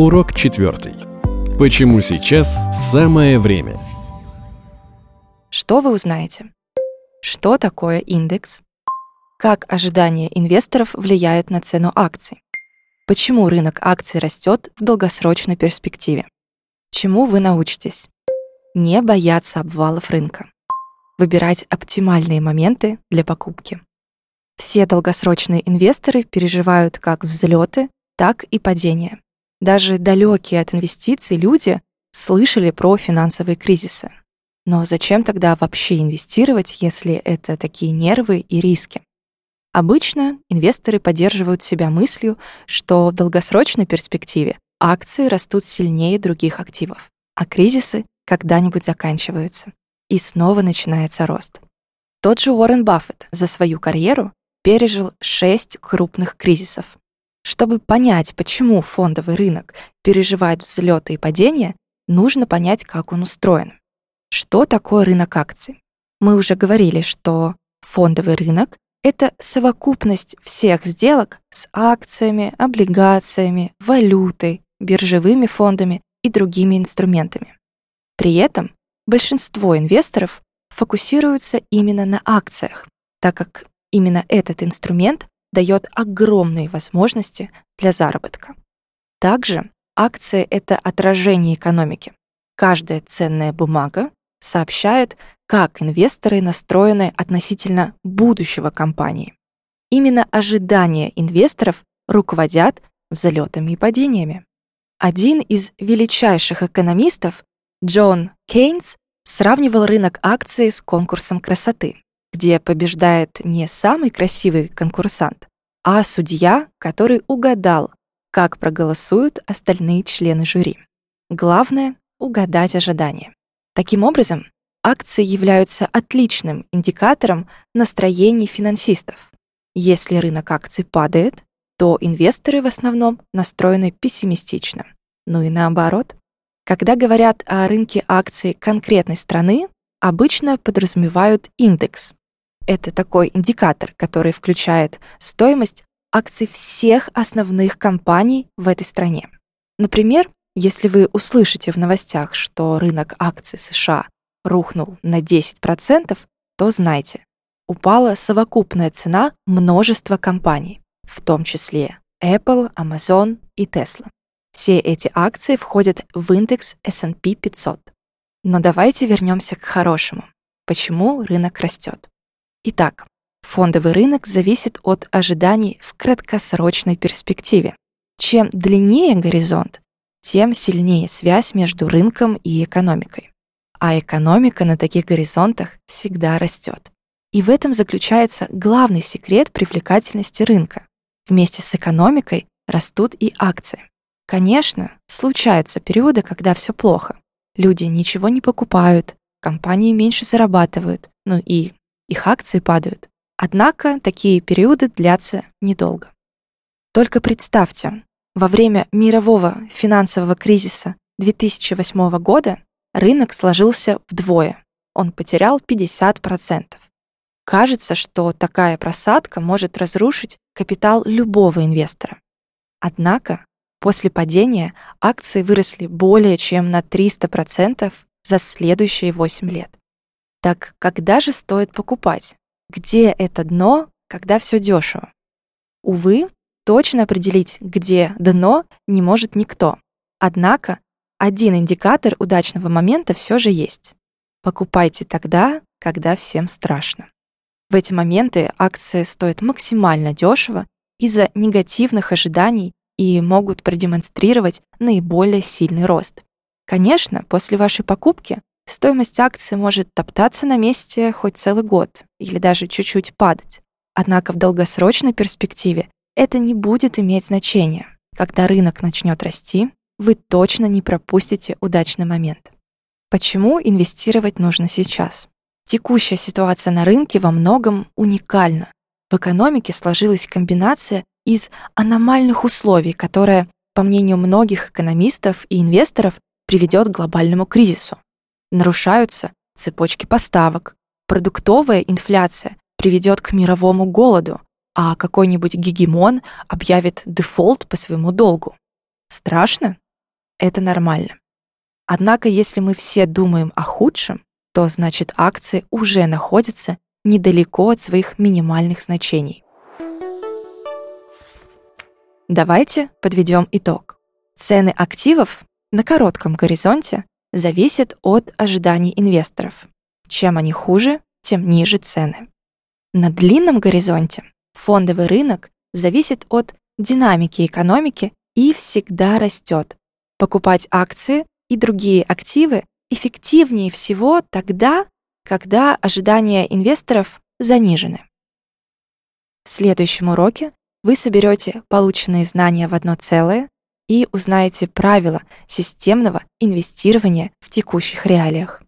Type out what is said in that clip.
Урок четвертый. Почему сейчас самое время? Что вы узнаете? Что такое индекс? Как ожидания инвесторов влияют на цену акций? Почему рынок акций растет в долгосрочной перспективе? Чему вы научитесь? Не бояться обвалов рынка. Выбирать оптимальные моменты для покупки. Все долгосрочные инвесторы переживают как взлеты, так и падения. Даже далекие от инвестиций люди слышали про финансовые кризисы. Но зачем тогда вообще инвестировать, если это такие нервы и риски? Обычно инвесторы поддерживают себя мыслью, что в долгосрочной перспективе акции растут сильнее других активов, а кризисы когда-нибудь заканчиваются. И снова начинается рост. Тот же Уоррен Баффет за свою карьеру пережил шесть крупных кризисов. Чтобы понять, почему фондовый рынок переживает взлеты и падения, нужно понять, как он устроен. Что такое рынок акций? Мы уже говорили, что фондовый рынок — это совокупность всех сделок с акциями, облигациями, валютой, биржевыми фондами и другими инструментами. При этом большинство инвесторов фокусируются именно на акциях, так как Именно этот инструмент дает огромные возможности для заработка. Также акции — это отражение экономики. Каждая ценная бумага сообщает, как инвесторы настроены относительно будущего компании. Именно ожидания инвесторов руководят взлетами и падениями. Один из величайших экономистов, Джон Кейнс, сравнивал рынок акций с конкурсом красоты где побеждает не самый красивый конкурсант, а судья, который угадал, как проголосуют остальные члены жюри. Главное — угадать ожидания. Таким образом, акции являются отличным индикатором настроений финансистов. Если рынок акций падает, то инвесторы в основном настроены пессимистично. Ну и наоборот. Когда говорят о рынке акций конкретной страны, обычно подразумевают индекс, это такой индикатор, который включает стоимость акций всех основных компаний в этой стране. Например, если вы услышите в новостях, что рынок акций США рухнул на 10%, то знайте, упала совокупная цена множества компаний, в том числе Apple, Amazon и Tesla. Все эти акции входят в индекс S&P 500. Но давайте вернемся к хорошему. Почему рынок растет? Итак, фондовый рынок зависит от ожиданий в краткосрочной перспективе. Чем длиннее горизонт, тем сильнее связь между рынком и экономикой. А экономика на таких горизонтах всегда растет. И в этом заключается главный секрет привлекательности рынка. Вместе с экономикой растут и акции. Конечно, случаются периоды, когда все плохо. Люди ничего не покупают, компании меньше зарабатывают, ну и их акции падают. Однако такие периоды длятся недолго. Только представьте, во время мирового финансового кризиса 2008 года рынок сложился вдвое. Он потерял 50%. Кажется, что такая просадка может разрушить капитал любого инвестора. Однако после падения акции выросли более чем на 300% за следующие 8 лет. Так когда же стоит покупать? Где это дно, когда все дешево? Увы, точно определить, где дно, не может никто. Однако, один индикатор удачного момента все же есть. Покупайте тогда, когда всем страшно. В эти моменты акции стоят максимально дешево из-за негативных ожиданий и могут продемонстрировать наиболее сильный рост. Конечно, после вашей покупки стоимость акции может топтаться на месте хоть целый год или даже чуть-чуть падать. Однако в долгосрочной перспективе это не будет иметь значения. Когда рынок начнет расти, вы точно не пропустите удачный момент. Почему инвестировать нужно сейчас? Текущая ситуация на рынке во многом уникальна. В экономике сложилась комбинация из аномальных условий, которая, по мнению многих экономистов и инвесторов, приведет к глобальному кризису нарушаются цепочки поставок. Продуктовая инфляция приведет к мировому голоду, а какой-нибудь гегемон объявит дефолт по своему долгу. Страшно? это нормально. Однако, если мы все думаем о худшем, то значит акции уже находятся недалеко от своих минимальных значений. Давайте подведем итог. Цены активов на коротком горизонте зависят от ожиданий инвесторов. Чем они хуже, тем ниже цены. На длинном горизонте фондовый рынок зависит от динамики экономики и всегда растет. Покупать акции и другие активы эффективнее всего тогда, когда ожидания инвесторов занижены. В следующем уроке вы соберете полученные знания в одно целое и узнаете правила системного инвестирования в текущих реалиях.